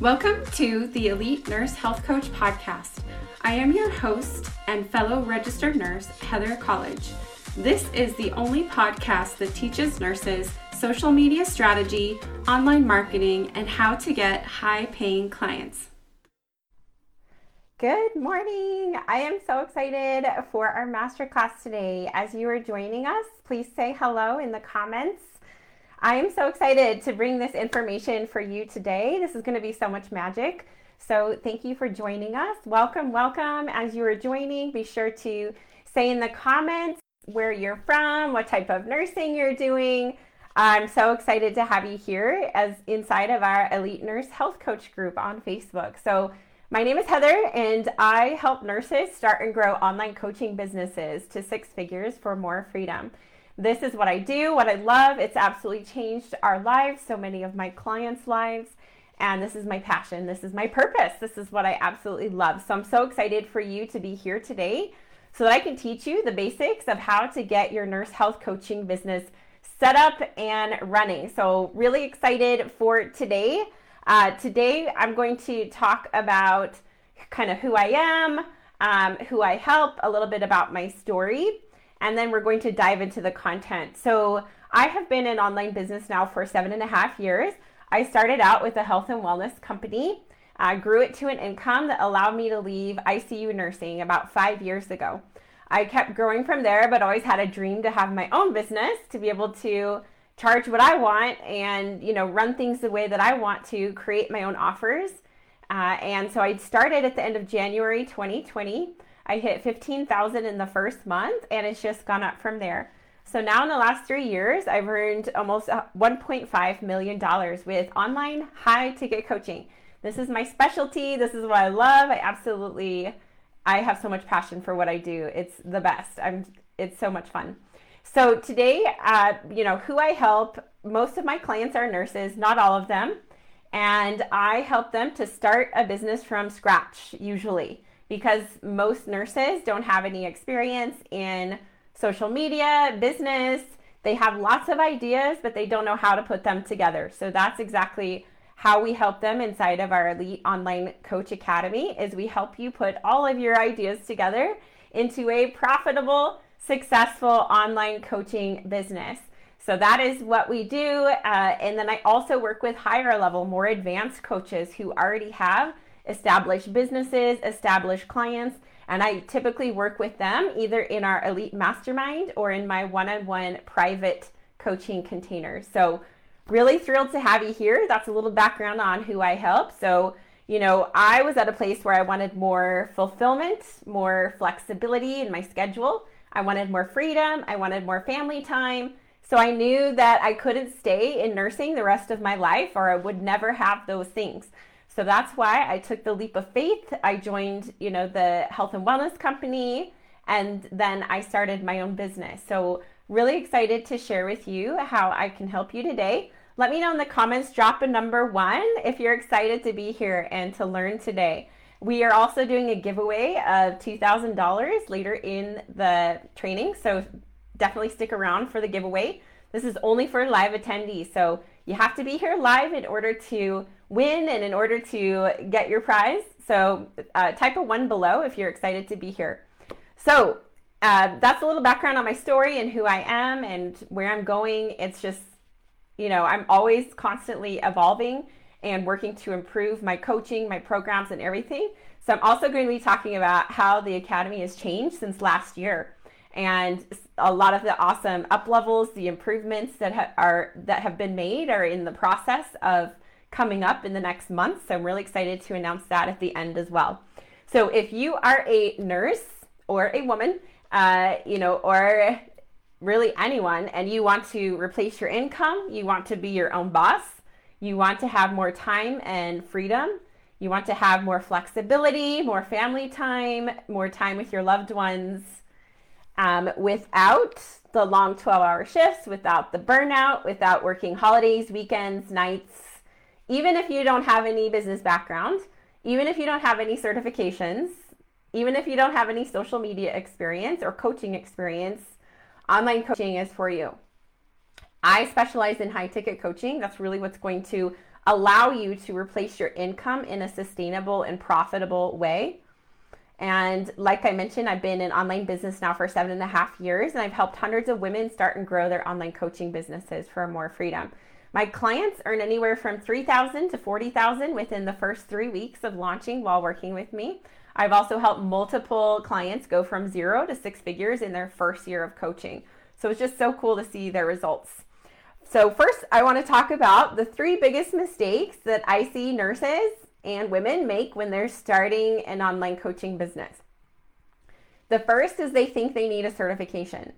Welcome to the Elite Nurse Health Coach Podcast. I am your host and fellow registered nurse, Heather College. This is the only podcast that teaches nurses social media strategy, online marketing, and how to get high paying clients. Good morning. I am so excited for our masterclass today. As you are joining us, please say hello in the comments I am so excited to bring this information for you today. This is going to be so much magic. So, thank you for joining us. Welcome, welcome. As you are joining, be sure to say in the comments where you're from, what type of nursing you're doing. I'm so excited to have you here as inside of our Elite Nurse Health Coach group on Facebook. So, my name is Heather, and I help nurses start and grow online coaching businesses to six figures for more freedom. This is what I do, what I love. It's absolutely changed our lives, so many of my clients' lives. And this is my passion. This is my purpose. This is what I absolutely love. So I'm so excited for you to be here today so that I can teach you the basics of how to get your nurse health coaching business set up and running. So, really excited for today. Uh, today, I'm going to talk about kind of who I am, um, who I help, a little bit about my story and then we're going to dive into the content. So, I have been in online business now for seven and a half years. I started out with a health and wellness company, I grew it to an income that allowed me to leave ICU nursing about five years ago. I kept growing from there, but always had a dream to have my own business to be able to charge what I want and you know run things the way that I want to, create my own offers. Uh, and so I started at the end of January 2020. I hit 15,000 in the first month and it's just gone up from there. So now in the last three years, I've earned almost $1.5 million with online high ticket coaching. This is my specialty. This is what I love. I absolutely, I have so much passion for what I do. It's the best. I'm, it's so much fun. So today, uh, you know, who I help, most of my clients are nurses, not all of them. And I help them to start a business from scratch, usually because most nurses don't have any experience in social media, business. They have lots of ideas, but they don't know how to put them together. So that's exactly how we help them inside of our Elite Online Coach Academy is we help you put all of your ideas together into a profitable, successful online coaching business. So that is what we do. Uh, and then I also work with higher level, more advanced coaches who already have established businesses, established clients, and I typically work with them either in our elite mastermind or in my one on one private coaching container. So, really thrilled to have you here. That's a little background on who I help. So, you know, I was at a place where I wanted more fulfillment, more flexibility in my schedule. I wanted more freedom. I wanted more family time. So I knew that I couldn't stay in nursing the rest of my life or I would never have those things. So that's why I took the leap of faith. I joined, you know, the health and wellness company and then I started my own business. So really excited to share with you how I can help you today. Let me know in the comments, drop a number one if you're excited to be here and to learn today. We are also doing a giveaway of $2,000 later in the training. So definitely stick around for the giveaway. This is only for live attendees. So you have to be here live in order to win and in order to get your prize. So uh, type a one below if you're excited to be here. So uh, that's a little background on my story and who I am and where I'm going. It's just, you know, I'm always constantly evolving and working to improve my coaching, my programs, and everything. So I'm also going to be talking about how the Academy has changed since last year and a lot of the awesome up levels, the improvements that ha- are that have been made are in the process of coming up in the next month. So I'm really excited to announce that at the end as well. So if you are a nurse or a woman, uh, you know, or really anyone, and you want to replace your income, you want to be your own boss, you want to have more time and freedom, you want to have more flexibility, more family time, more time with your loved ones, um, without the long 12 hour shifts, without the burnout, without working holidays, weekends, nights, even if you don't have any business background, even if you don't have any certifications, even if you don't have any social media experience or coaching experience, online coaching is for you. I specialize in high ticket coaching. That's really what's going to allow you to replace your income in a sustainable and profitable way. And like I mentioned, I've been in online business now for seven and a half years, and I've helped hundreds of women start and grow their online coaching businesses for more freedom. My clients earn anywhere from 3000 to 40000 within the first three weeks of launching while working with me. I've also helped multiple clients go from zero to six figures in their first year of coaching. So it's just so cool to see their results. So, first, I want to talk about the three biggest mistakes that I see nurses and women make when they're starting an online coaching business. The first is they think they need a certification.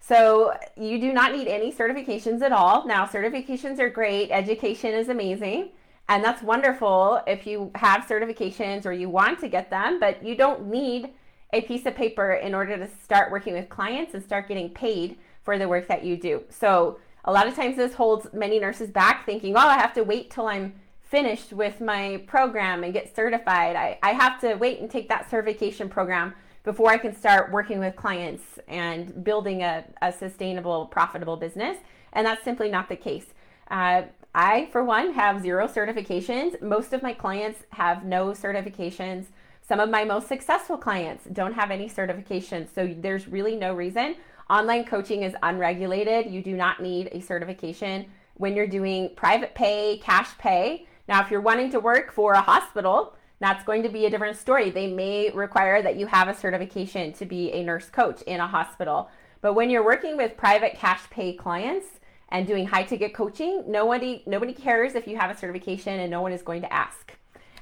So, you do not need any certifications at all. Now, certifications are great, education is amazing, and that's wonderful if you have certifications or you want to get them, but you don't need a piece of paper in order to start working with clients and start getting paid for the work that you do. So, a lot of times this holds many nurses back thinking, oh, I have to wait till I'm finished with my program and get certified. I, I have to wait and take that certification program before I can start working with clients and building a, a sustainable, profitable business. And that's simply not the case. Uh, I, for one, have zero certifications. Most of my clients have no certifications. Some of my most successful clients don't have any certifications. So there's really no reason Online coaching is unregulated. You do not need a certification when you're doing private pay, cash pay. Now, if you're wanting to work for a hospital, that's going to be a different story. They may require that you have a certification to be a nurse coach in a hospital. But when you're working with private cash pay clients and doing high ticket coaching, nobody nobody cares if you have a certification and no one is going to ask.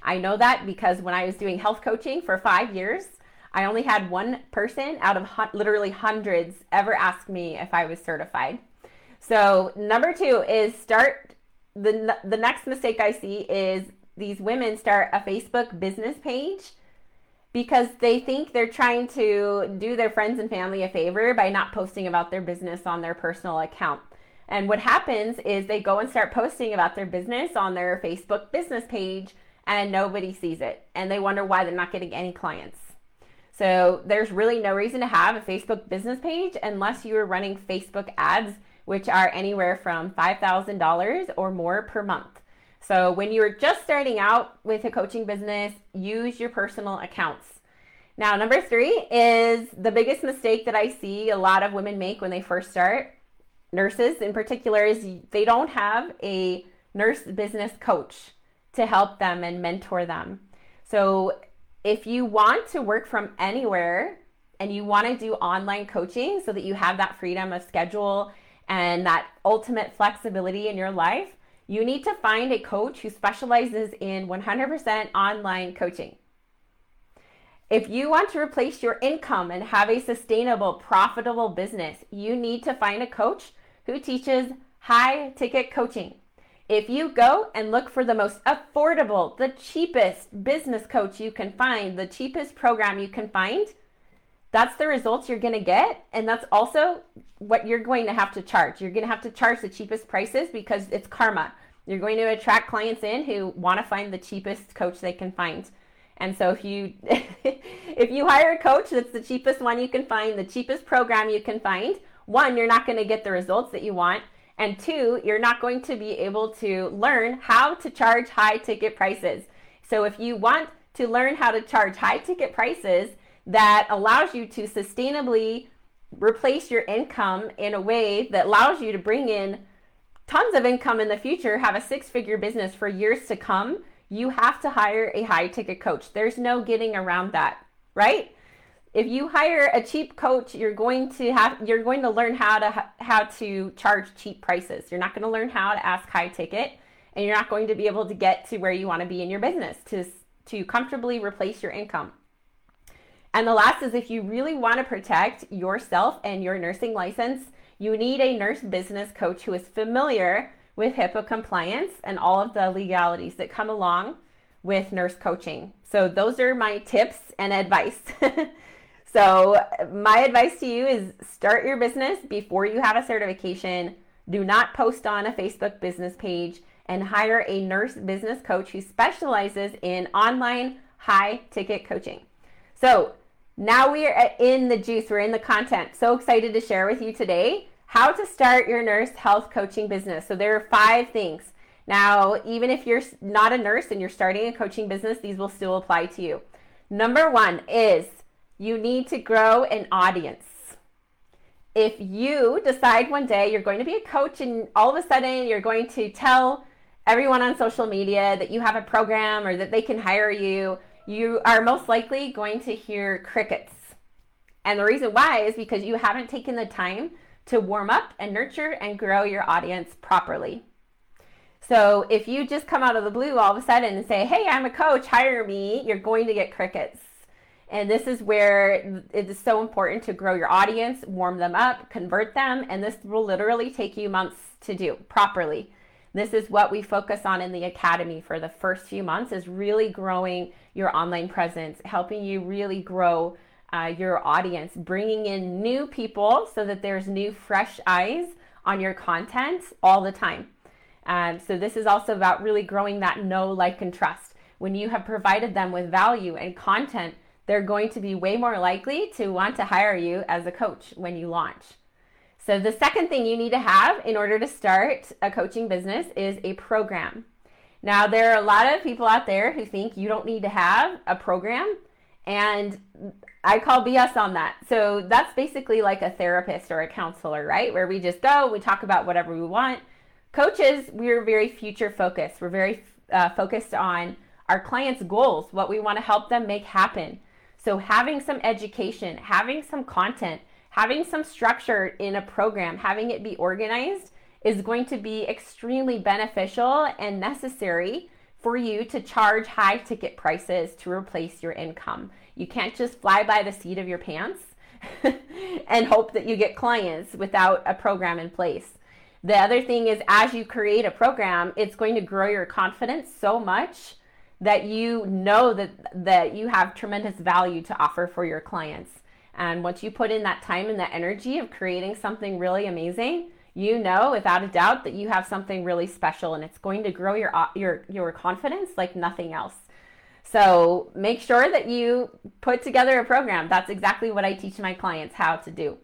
I know that because when I was doing health coaching for 5 years, I only had one person out of literally hundreds ever ask me if I was certified. So, number two is start the the next mistake I see is these women start a Facebook business page because they think they're trying to do their friends and family a favor by not posting about their business on their personal account. And what happens is they go and start posting about their business on their Facebook business page and nobody sees it. And they wonder why they're not getting any clients. So there's really no reason to have a Facebook business page unless you are running Facebook ads, which are anywhere from $5,000 or more per month. So when you're just starting out with a coaching business, use your personal accounts. Now, number three is the biggest mistake that I see a lot of women make when they first start, nurses in particular, is they don't have a nurse business coach to help them and mentor them. So if you want to work from anywhere and you want to do online coaching so that you have that freedom of schedule and that ultimate flexibility in your life, you need to find a coach who specializes in 100% online coaching. If you want to replace your income and have a sustainable, profitable business, you need to find a coach who teaches high ticket coaching. If you go and look for the most affordable, the cheapest business coach you can find, the cheapest program you can find, that's the results you're going to get. And that's also what you're going to have to charge. You're going to have to charge the cheapest prices because it's karma. You're going to attract clients in who want to find the cheapest coach they can find. And so if you if you hire a coach that's the cheapest one you can find, the cheapest program you can find, one, you're not going to get the results that you want. And two, you're not going to be able to learn how to charge high ticket prices. So if you want to learn how to charge high ticket prices that allows you to sustainably replace your income in a way that allows you to bring in tons of income in the future, have a six figure business for years to come, you have to hire a high ticket coach. There's no getting around that, right? if you hire a cheap coach you're going to have you're going to learn how to how to charge cheap prices you're not going to learn how to ask high ticket and you're not going to be able to get to where you want to be in your business to to comfortably replace your income and the last is if you really want to protect yourself and your nursing license you need a nurse business coach who is familiar with HIPAA compliance and all of the legalities that come along with nurse coaching. So, those are my tips and advice. So, my advice to you is start your business before you have a certification. Do not post on a Facebook business page and hire a nurse business coach who specializes in online high ticket coaching. So, now we are in the juice, we're in the content. So excited to share with you today how to start your nurse health coaching business. So, there are five things. Now, even if you're not a nurse and you're starting a coaching business, these will still apply to you. Number one is you need to grow an audience. If you decide one day you're going to be a coach and all of a sudden you're going to tell everyone on social media that you have a program or that they can hire you, you are most likely going to hear crickets. And the reason why is because you haven't taken the time to warm up and nurture and grow your audience properly. So if you just come out of the blue all of a sudden and say, hey, I'm a coach, hire me, you're going to get crickets. And this is where it is so important to grow your audience, warm them up, convert them, and this will literally take you months to do properly. This is what we focus on in the academy for the first few months is really growing your online presence, helping you really grow uh, your audience, bringing in new people so that there's new fresh eyes on your content all the time. Um, so this is also about really growing that know, like, and trust. When you have provided them with value and content, they're going to be way more likely to want to hire you as a coach when you launch. So the second thing you need to have in order to start a coaching business is a program. Now, there are a lot of people out there who think you don't need to have a program, and I call BS on that. So that's basically like a therapist or a counselor, right? Where we just go, we talk about whatever we want coaches, we're very future focused. We're very uh, focused on our clients' goals, what we want to help them make happen. So, having some education, having some content, having some structure in a program, having it be organized is going to be extremely beneficial and necessary for you to charge high ticket prices to replace your income. You can't just fly by the seat of your pants and hope that you get clients without a program in place. The other thing is, as you create a program, it's going to grow your confidence so much that you know that that you have tremendous value to offer for your clients. And once you put in that time and that energy of creating something really amazing, you know without a doubt that you have something really special and it's going to grow your your your confidence like nothing else. So, make sure that you put together a program. That's exactly what I teach my clients how to do.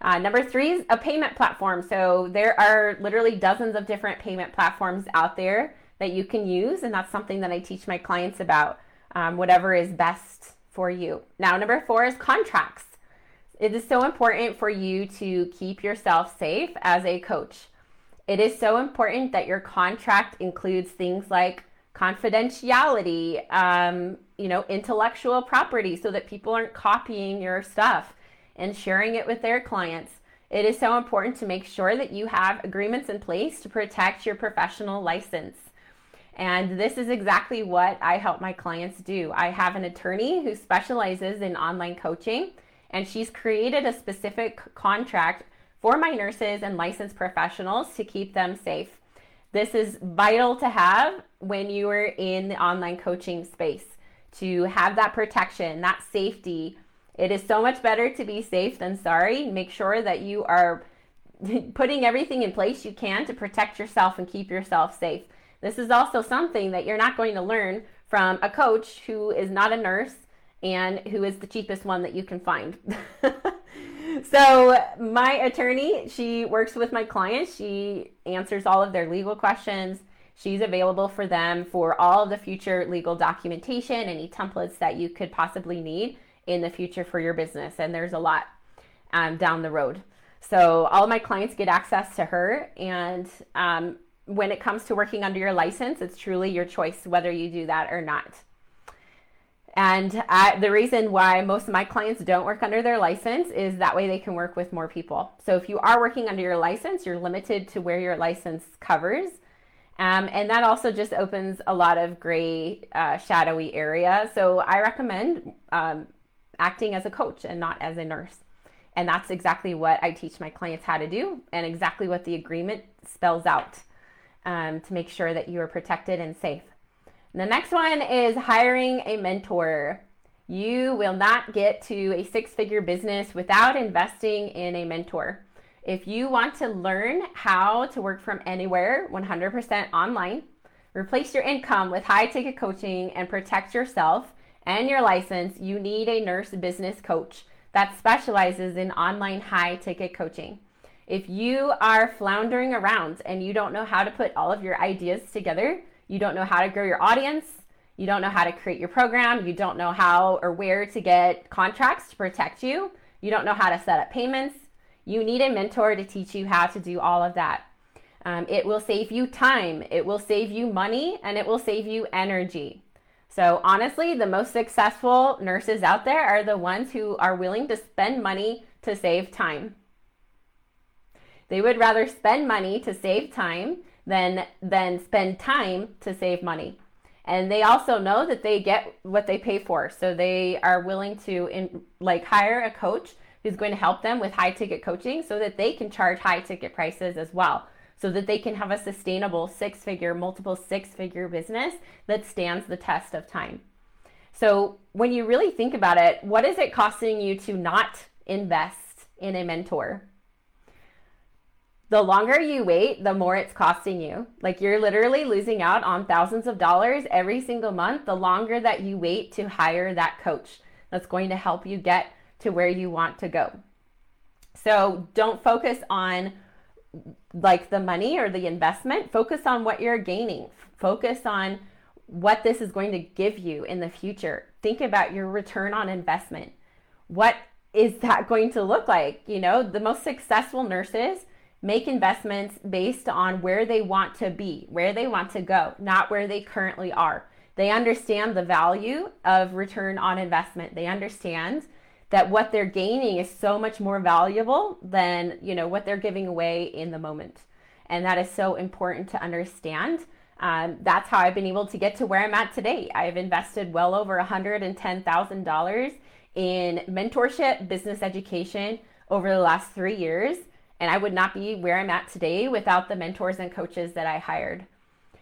Uh, number three is a payment platform. So there are literally dozens of different payment platforms out there that you can use, and that's something that I teach my clients about, um, whatever is best for you. Now, number four is contracts. It is so important for you to keep yourself safe as a coach. It is so important that your contract includes things like confidentiality, um, you know, intellectual property, so that people aren't copying your stuff and sharing it with their clients. It is so important to make sure that you have agreements in place to protect your professional license. And this is exactly what I help my clients do. I have an attorney who specializes in online coaching, and she's created a specific contract for my nurses and licensed professionals to keep them safe. This is vital to have when you are in the online coaching space to have that protection, that safety it is so much better to be safe than sorry. Make sure that you are putting everything in place you can to protect yourself and keep yourself safe. This is also something that you're not going to learn from a coach who is not a nurse and who is the cheapest one that you can find. so, my attorney, she works with my clients. She answers all of their legal questions. She's available for them for all of the future legal documentation, any templates that you could possibly need in the future for your business. And there's a lot um, down the road. So all of my clients get access to her. And um, when it comes to working under your license, it's truly your choice whether you do that or not. And I, the reason why most of my clients don't work under their license is that way they can work with more people. So if you are working under your license, you're limited to where your license covers. Um, and that also just opens a lot of gray, uh, shadowy area. So I recommend um, acting as a coach and not as a nurse. And that's exactly what I teach my clients how to do and exactly what the agreement spells out um, to make sure that you are protected and safe. And the next one is hiring a mentor. You will not get to a six figure business without investing in a mentor. If you want to learn how to work from anywhere 100% online, replace your income with high ticket coaching, and protect yourself, and your license, you need a nurse business coach that specializes in online high ticket coaching. If you are floundering around and you don't know how to put all of your ideas together, you don't know how to grow your audience, you don't know how to create your program, you don't know how or where to get contracts to protect you, you don't know how to set up payments, you need a mentor to teach you how to do all of that. Um, it will save you time, it will save you money, and it will save you energy. So, honestly, the most successful nurses out there are the ones who are willing to spend money to save time. They would rather spend money to save time than, than spend time to save money. And they also know that they get what they pay for. So they are willing to in, like hire a coach who's going to help them with high ticket coaching so that they can charge high ticket prices as well. So that they can have a sustainable six figure, multiple six figure business that stands the test of time. So when you really think about it, what is it costing you to not invest in a mentor? The longer you wait, the more it's costing you. Like you're literally losing out on thousands of dollars every single month the longer that you wait to hire that coach that's going to help you get to where you want to go. So don't focus on like the money or the investment, focus on what you're gaining. Focus on what this is going to give you in the future. Think about your return on investment. What is that going to look like? You know, the most successful nurses make investments based on where they want to be, where they want to go, not where they currently are. They understand the value of return on investment. They understand that what they're gaining is so much more valuable than, you know, what they're giving away in the moment. And that is so important to understand. Um, that's how I've been able to get to where I'm at today. I've invested well over $110,000 in mentorship, business education over the last three years. And I would not be where I'm at today without the mentors and coaches that I hired.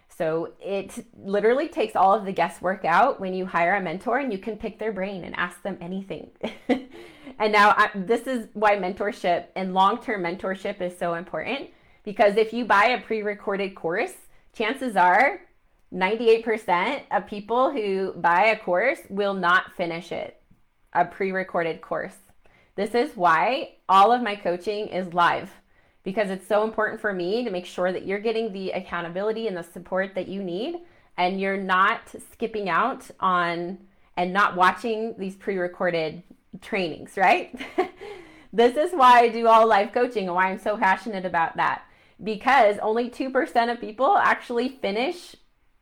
So it literally takes all of the guesswork out when you hire a mentor and you can pick their brain and ask them anything. and now I, this is why mentorship and long term mentorship is so important because if you buy a pre recorded course, chances are 98% of people who buy a course will not finish it, a pre recorded course. This is why all of my coaching is live because it's so important for me to make sure that you're getting the accountability and the support that you need and you're not skipping out on and not watching these pre-recorded trainings, right? this is why I do all live coaching and why I'm so passionate about that because only 2% of people actually finish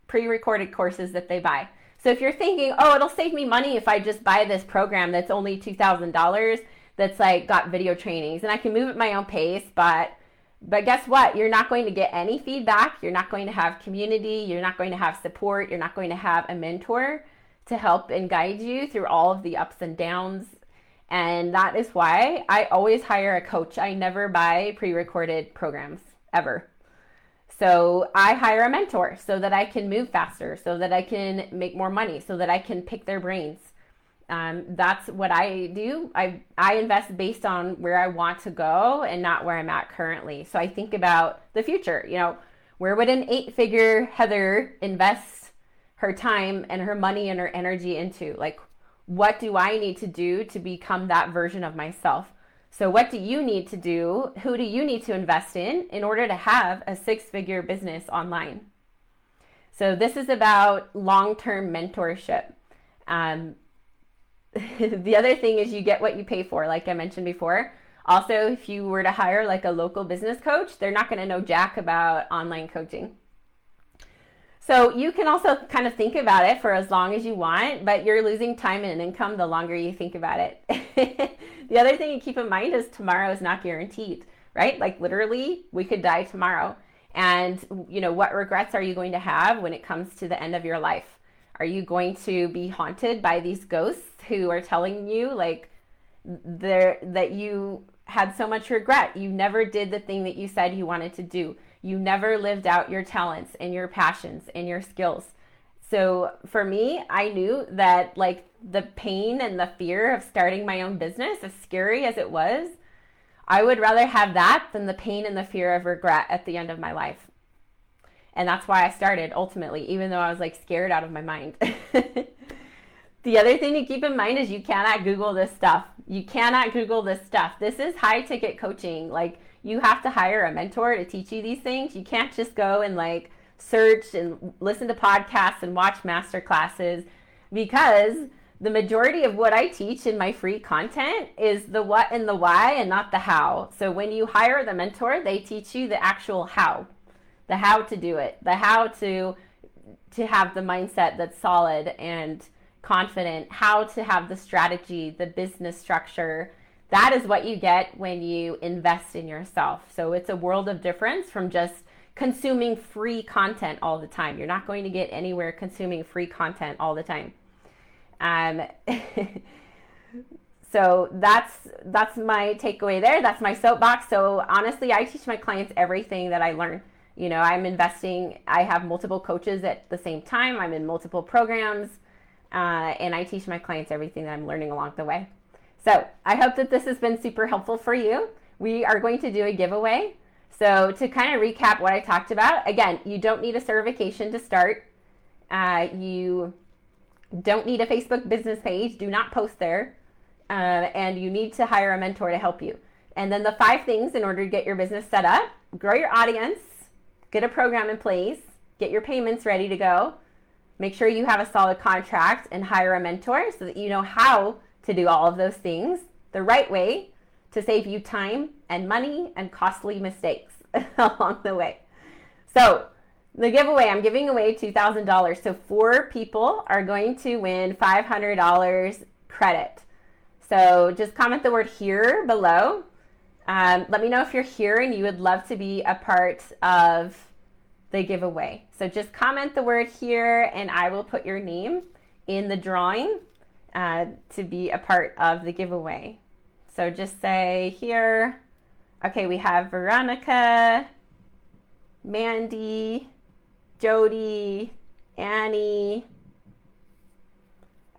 pre-recorded courses that they buy. So if you're thinking, "Oh, it'll save me money if I just buy this program that's only $2,000," that's like got video trainings and I can move at my own pace, but but guess what? You're not going to get any feedback. You're not going to have community. You're not going to have support. You're not going to have a mentor to help and guide you through all of the ups and downs. And that is why I always hire a coach. I never buy pre recorded programs ever. So I hire a mentor so that I can move faster, so that I can make more money, so that I can pick their brains um, that's what I do. I I invest based on where I want to go and not where I'm at currently. So I think about the future. You know, where would an eight-figure Heather invest her time and her money and her energy into? Like, what do I need to do to become that version of myself? So, what do you need to do? Who do you need to invest in in order to have a six-figure business online? So, this is about long-term mentorship. Um, the other thing is you get what you pay for, like I mentioned before. Also, if you were to hire like a local business coach, they're not going to know jack about online coaching. So you can also kind of think about it for as long as you want, but you're losing time and income the longer you think about it. the other thing to keep in mind is tomorrow is not guaranteed, right? Like literally, we could die tomorrow. And you know, what regrets are you going to have when it comes to the end of your life? Are you going to be haunted by these ghosts who are telling you like there that you had so much regret. You never did the thing that you said you wanted to do. You never lived out your talents and your passions and your skills. So for me, I knew that like the pain and the fear of starting my own business, as scary as it was, I would rather have that than the pain and the fear of regret at the end of my life. And that's why I started ultimately, even though I was like scared out of my mind. The other thing to keep in mind is you cannot Google this stuff. You cannot Google this stuff. This is high ticket coaching. Like you have to hire a mentor to teach you these things. You can't just go and like search and listen to podcasts and watch master classes because the majority of what I teach in my free content is the what and the why and not the how. So when you hire the mentor, they teach you the actual how, the how to do it, the how to to have the mindset that's solid and confident, how to have the strategy, the business structure. That is what you get when you invest in yourself. So it's a world of difference from just consuming free content all the time. You're not going to get anywhere consuming free content all the time. Um, so that's that's my takeaway there. That's my soapbox. So honestly, I teach my clients everything that I learn. You know, I'm investing. I have multiple coaches at the same time. I'm in multiple programs, uh, and I teach my clients everything that I'm learning along the way. So I hope that this has been super helpful for you. We are going to do a giveaway. So to kind of recap what I talked about, again, you don't need a certification to start. Uh, you don't need a Facebook business page. Do not post there. Uh, and you need to hire a mentor to help you. And then the five things in order to get your business set up grow your audience, get a program in place, get your payments ready to go, make sure you have a solid contract, and hire a mentor so that you know how to do all of those things the right way to save you time and money and costly mistakes along the way. So, the giveaway, I'm giving away $2,000. So four people are going to win $500 credit. So just comment the word here below. Um, let me know if you're here and you would love to be a part of the giveaway. So just comment the word here and I will put your name in the drawing uh, to be a part of the giveaway. So just say here. Okay, we have Veronica, Mandy, Jody, Annie,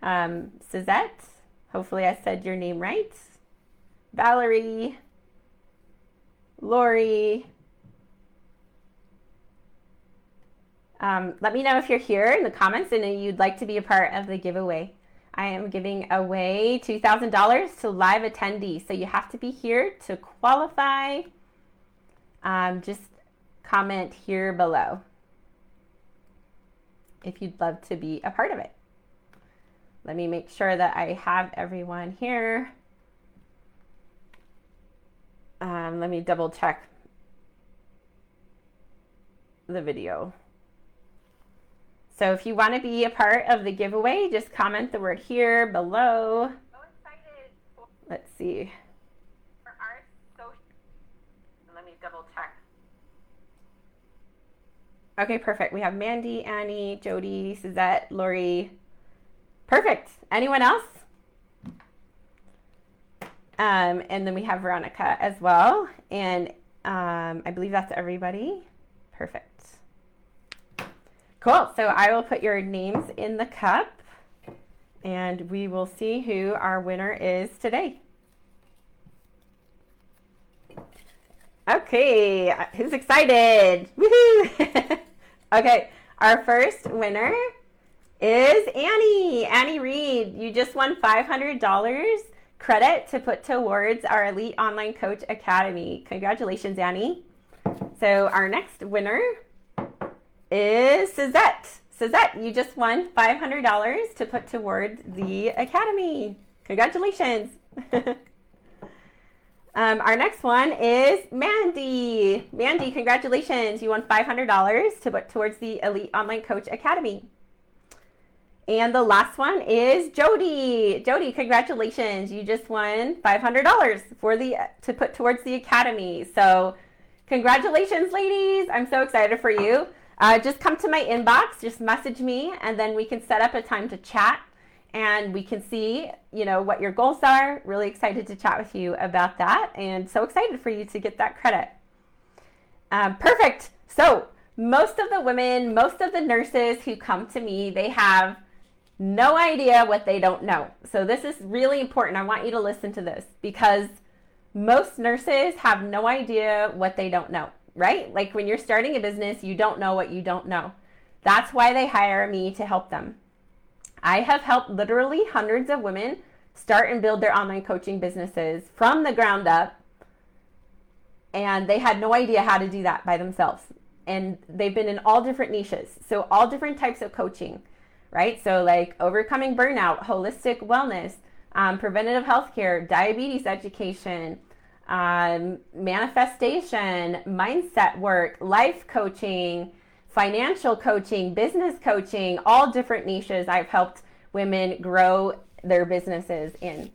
um, Suzette. Hopefully, I said your name right. Valerie, Lori. Um, let me know if you're here in the comments and you'd like to be a part of the giveaway. I am giving away $2,000 to live attendees. So you have to be here to qualify. Um, just comment here below if you'd love to be a part of it. Let me make sure that I have everyone here. Um, let me double check the video. So if you want to be a part of the giveaway, just comment the word here below. Let's see. Let me double check. Okay, perfect. We have Mandy, Annie, Jody, Suzette, Lori. Perfect. Anyone else? Um, and then we have Veronica as well. And um, I believe that's everybody. Perfect. Cool. So I will put your names in the cup and we will see who our winner is today. Okay, who's excited? Woohoo! Okay, our first winner is Annie. Annie Reed, you just won $500 credit to put towards our Elite Online Coach Academy. Congratulations, Annie. So, our next winner is Suzette. Suzette, you just won $500 to put towards the Academy. Congratulations. Um, our next one is Mandy. Mandy, congratulations. You won $500 to put towards the Elite Online Coach Academy. And the last one is Jody. Jody, congratulations. You just won $500 for the to put towards the academy. So, congratulations, ladies. I'm so excited for you. Uh, just come to my inbox, just message me, and then we can set up a time to chat and we can see, you know, what your goals are. Really excited to chat with you about that and so excited for you to get that credit. Um, perfect. So, most of the women, most of the nurses who come to me, they have no idea what they don't know. So, this is really important. I want you to listen to this because most nurses have no idea what they don't know, right? Like when you're starting a business, you don't know what you don't know. That's why they hire me to help them. I have helped literally hundreds of women start and build their online coaching businesses from the ground up and they had no idea how to do that by themselves. And they've been in all different niches. So, all different types of coaching, right? So, like overcoming burnout, holistic wellness, um, preventative healthcare, diabetes education, um, manifestation, mindset work, life coaching, financial coaching, business coaching, all different niches I've helped women grow their businesses in.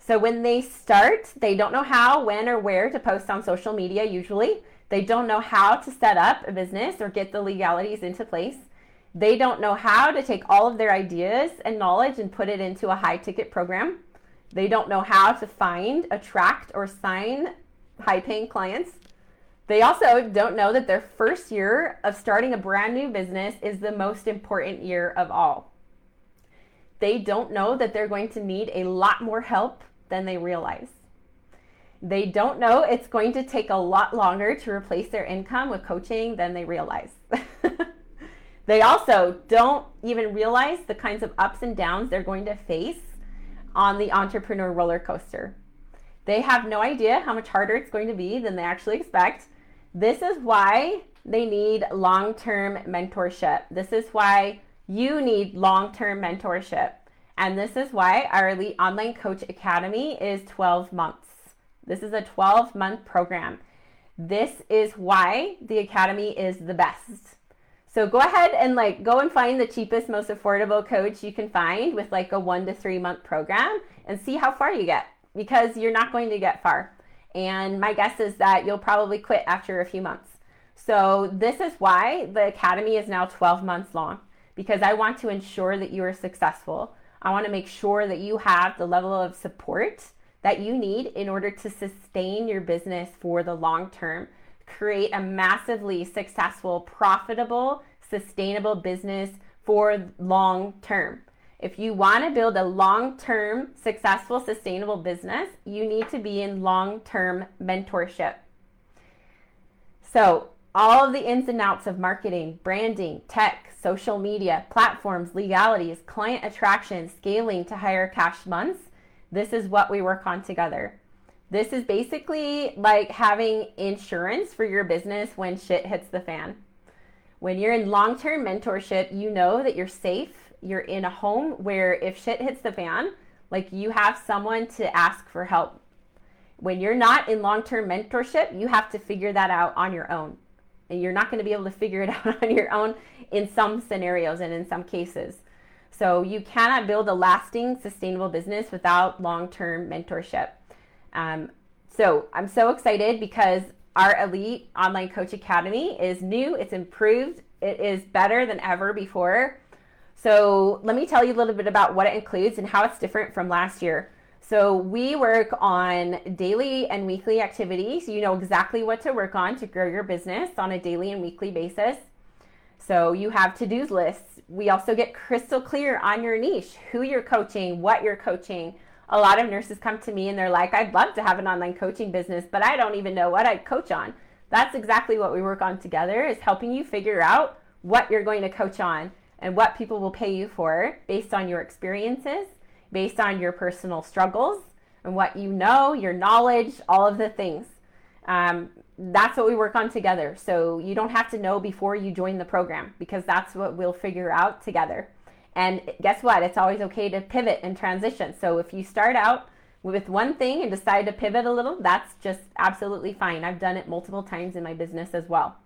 So when they start, they don't know how, when, or where to post on social media usually. They don't know how to set up a business or get the legalities into place. They don't know how to take all of their ideas and knowledge and put it into a high ticket program. They don't know how to find, attract, or sign high paying clients. They also don't know that their first year of starting a brand new business is the most important year of all. They don't know that they're going to need a lot more help than they realize. They don't know it's going to take a lot longer to replace their income with coaching than they realize. they also don't even realize the kinds of ups and downs they're going to face on the entrepreneur roller coaster. They have no idea how much harder it's going to be than they actually expect. This is why they need long term mentorship. This is why you need long term mentorship. And this is why our Elite Online Coach Academy is 12 months. This is a 12 month program. This is why the Academy is the best. So go ahead and like go and find the cheapest, most affordable coach you can find with like a one to three month program and see how far you get because you're not going to get far. And my guess is that you'll probably quit after a few months. So this is why the Academy is now 12 months long because I want to ensure that you are successful. I want to make sure that you have the level of support that you need in order to sustain your business for the long term, create a massively successful, profitable, sustainable business for long term. If you want to build a long term, successful, sustainable business, you need to be in long term mentorship. So, all of the ins and outs of marketing, branding, tech, social media, platforms, legalities, client attraction, scaling to higher cash months. This is what we work on together. This is basically like having insurance for your business when shit hits the fan. When you're in long term mentorship, you know that you're safe. You're in a home where if shit hits the fan, like you have someone to ask for help. When you're not in long term mentorship, you have to figure that out on your own and you're not going to be able to figure it out on your own in some scenarios and in some cases. So you cannot build a lasting, sustainable business without long-term mentorship. Um, so I'm so excited because our Elite Online Coach Academy is new, it's improved, it is better than ever before. So let me tell you a little bit about what it includes and how it's different from last year. So we work on daily and weekly activities. You know exactly what to work on to grow your business on a daily and weekly basis. So you have to-do lists. We also get crystal clear on your niche, who you're coaching, what you're coaching. A lot of nurses come to me and they're like, I'd love to have an online coaching business, but I don't even know what I'd coach on. That's exactly what we work on together is helping you figure out what you're going to coach on and what people will pay you for based on your experiences based on your personal struggles and what you know, your knowledge, all of the things. Um, that's what we work on together. So you don't have to know before you join the program because that's what we'll figure out together. And guess what? It's always okay to pivot and transition. So if you start out with one thing and decide to pivot a little, that's just absolutely fine. I've done it multiple times in my business as well.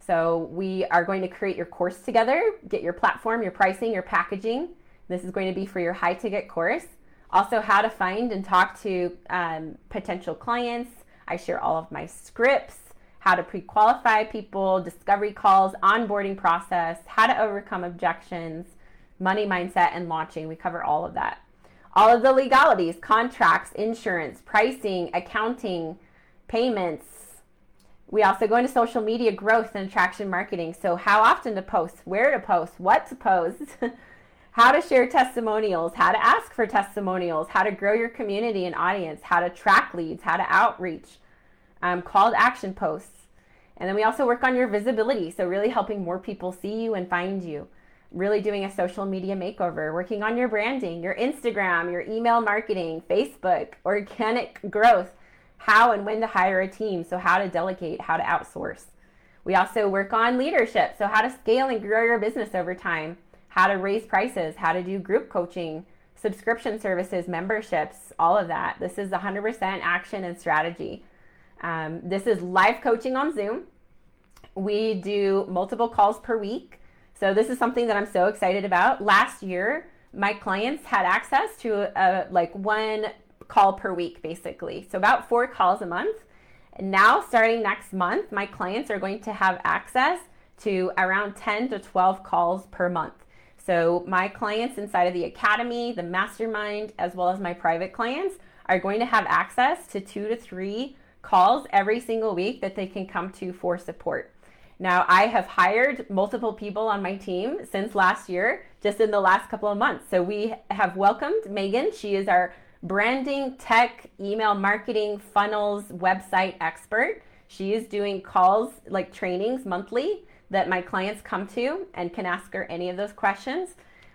So we are going to create your course together, get your platform, your pricing, your packaging, this is going to be for your high ticket course. Also, how to find and talk to um, potential clients. I share all of my scripts, how to pre qualify people, discovery calls, onboarding process, how to overcome objections, money mindset, and launching. We cover all of that. All of the legalities, contracts, insurance, pricing, accounting, payments. We also go into social media growth and attraction marketing. So, how often to post, where to post, what to post. how to share testimonials, how to ask for testimonials, how to grow your community and audience, how to track leads, how to outreach, um, call action posts. And then we also work on your visibility, so really helping more people see you and find you. Really doing a social media makeover, working on your branding, your Instagram, your email marketing, Facebook, organic growth, how and when to hire a team, so how to delegate, how to outsource. We also work on leadership, so how to scale and grow your business over time, how to raise prices, how to do group coaching, subscription services, memberships, all of that. This is 100% action and strategy. Um, this is live coaching on Zoom. We do multiple calls per week. So, this is something that I'm so excited about. Last year, my clients had access to a, like one call per week, basically. So, about four calls a month. And now, starting next month, my clients are going to have access to around 10 to 12 calls per month. So, my clients inside of the academy, the mastermind, as well as my private clients are going to have access to two to three calls every single week that they can come to for support. Now, I have hired multiple people on my team since last year, just in the last couple of months. So, we have welcomed Megan. She is our branding, tech, email marketing, funnels, website expert. She is doing calls like trainings monthly that my clients come to and can ask her any of those questions.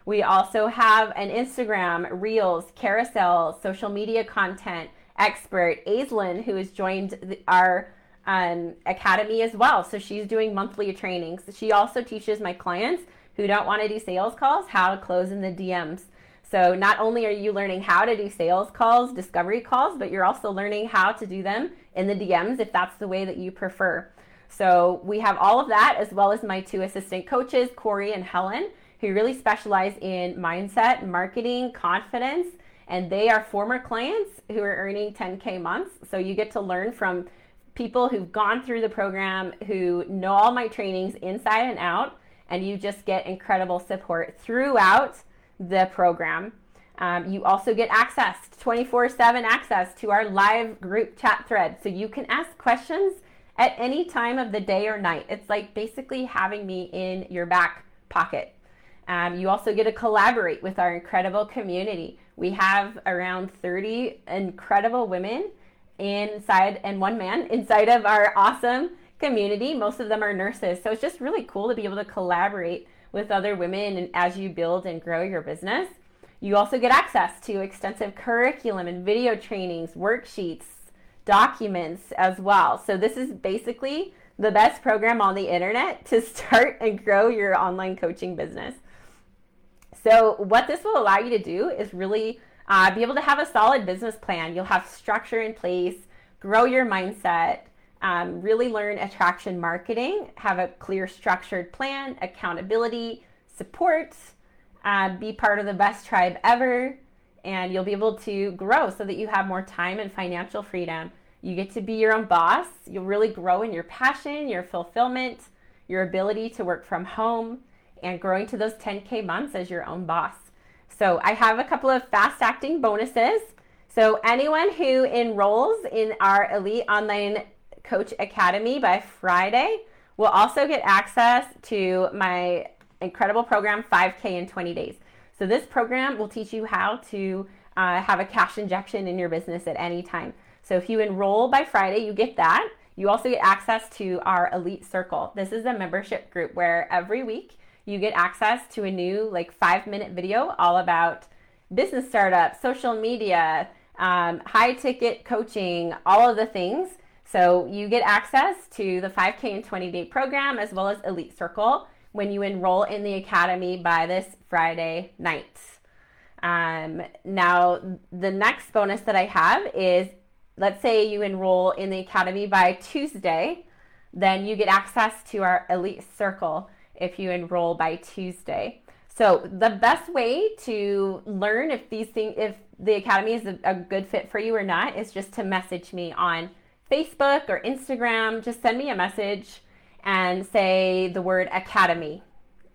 We also have an Instagram, Reels, Carousel, social media content expert, Aislinn, who has joined the, our um, academy as well. So she's doing monthly trainings. She also teaches my clients who don't want to do sales calls how to close in the DMs. So not only are you learning how to do sales calls, discovery calls, but you're also learning how to do them in the DMs if that's the way that you prefer. So we have all of that as well as my two assistant coaches, Corey and Helen, who really specialize in mindset, marketing, confidence, and they are former clients who are earning 10K months. So you get to learn from people who've gone through the program, who know all my trainings inside and out, and you just get incredible support throughout the program. Um, you also get access, 24 7 access to our live group chat thread. So you can ask questions at any time of the day or night. It's like basically having me in your back pocket. Um, you also get to collaborate with our incredible community. We have around 30 incredible women inside and one man inside of our awesome community. Most of them are nurses. So it's just really cool to be able to collaborate with other women and as you build and grow your business. You also get access to extensive curriculum and video trainings, worksheets, documents as well. So this is basically the best program on the internet to start and grow your online coaching business. So what this will allow you to do is really uh, be able to have a solid business plan. You'll have structure in place, grow your mindset, um, really learn attraction marketing, have a clear structured plan, accountability, support, uh, be part of the best tribe ever, and you'll be able to grow so that you have more time and financial freedom. You get to be your own boss. You'll really grow in your passion, your fulfillment, your ability to work from home, and growing to those 10K months as your own boss. So, I have a couple of fast acting bonuses. So, anyone who enrolls in our Elite Online Coach Academy by Friday will also get access to my incredible program 5K in 20 days. So, this program will teach you how to uh, have a cash injection in your business at any time. So, if you enroll by Friday, you get that. You also get access to our Elite Circle. This is a membership group where every week you get access to a new, like, five minute video all about business startup, social media, um, high ticket coaching, all of the things. So, you get access to the 5K and 20 day program as well as Elite Circle when you enroll in the academy by this Friday night. Um, now, the next bonus that I have is let's say you enroll in the academy by Tuesday, then you get access to our elite circle if you enroll by Tuesday. So the best way to learn if these things if the academy is a, a good fit for you or not is just to message me on Facebook or Instagram. Just send me a message and say the word academy.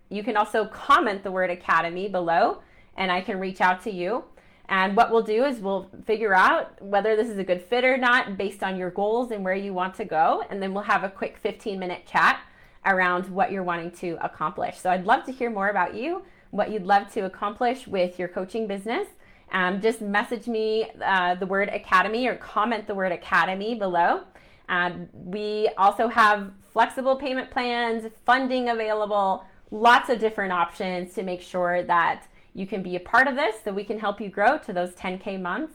You can also comment the word academy below and I can reach out to you. And what we'll do is we'll figure out whether this is a good fit or not based on your goals and where you want to go. And then we'll have a quick 15 minute chat around what you're wanting to accomplish. So I'd love to hear more about you, what you'd love to accomplish with your coaching business. Um, just message me uh, the word academy or comment the word academy below. Um, we also have flexible payment plans, funding available, lots of different options to make sure that you can be a part of this so we can help you grow to those 10K months.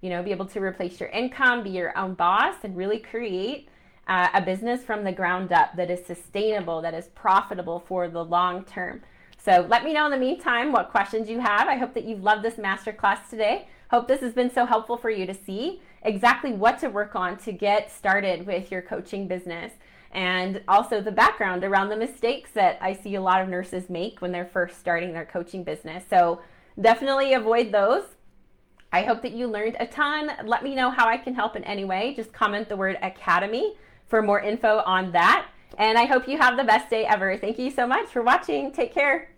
you know, be able to replace your income, be your own boss, and really create uh, a business from the ground up that is sustainable, that is profitable for the long term. So let me know in the meantime what questions you have. I hope that you've loved this masterclass today. Hope this has been so helpful for you to see exactly what to work on to get started with your coaching business and also the background around the mistakes that I see a lot of nurses make when they're first starting their coaching business. So definitely avoid those. I hope that you learned a ton. Let me know how I can help in any way. Just comment the word academy for more info on that. And I hope you have the best day ever. Thank you so much for watching. Take care.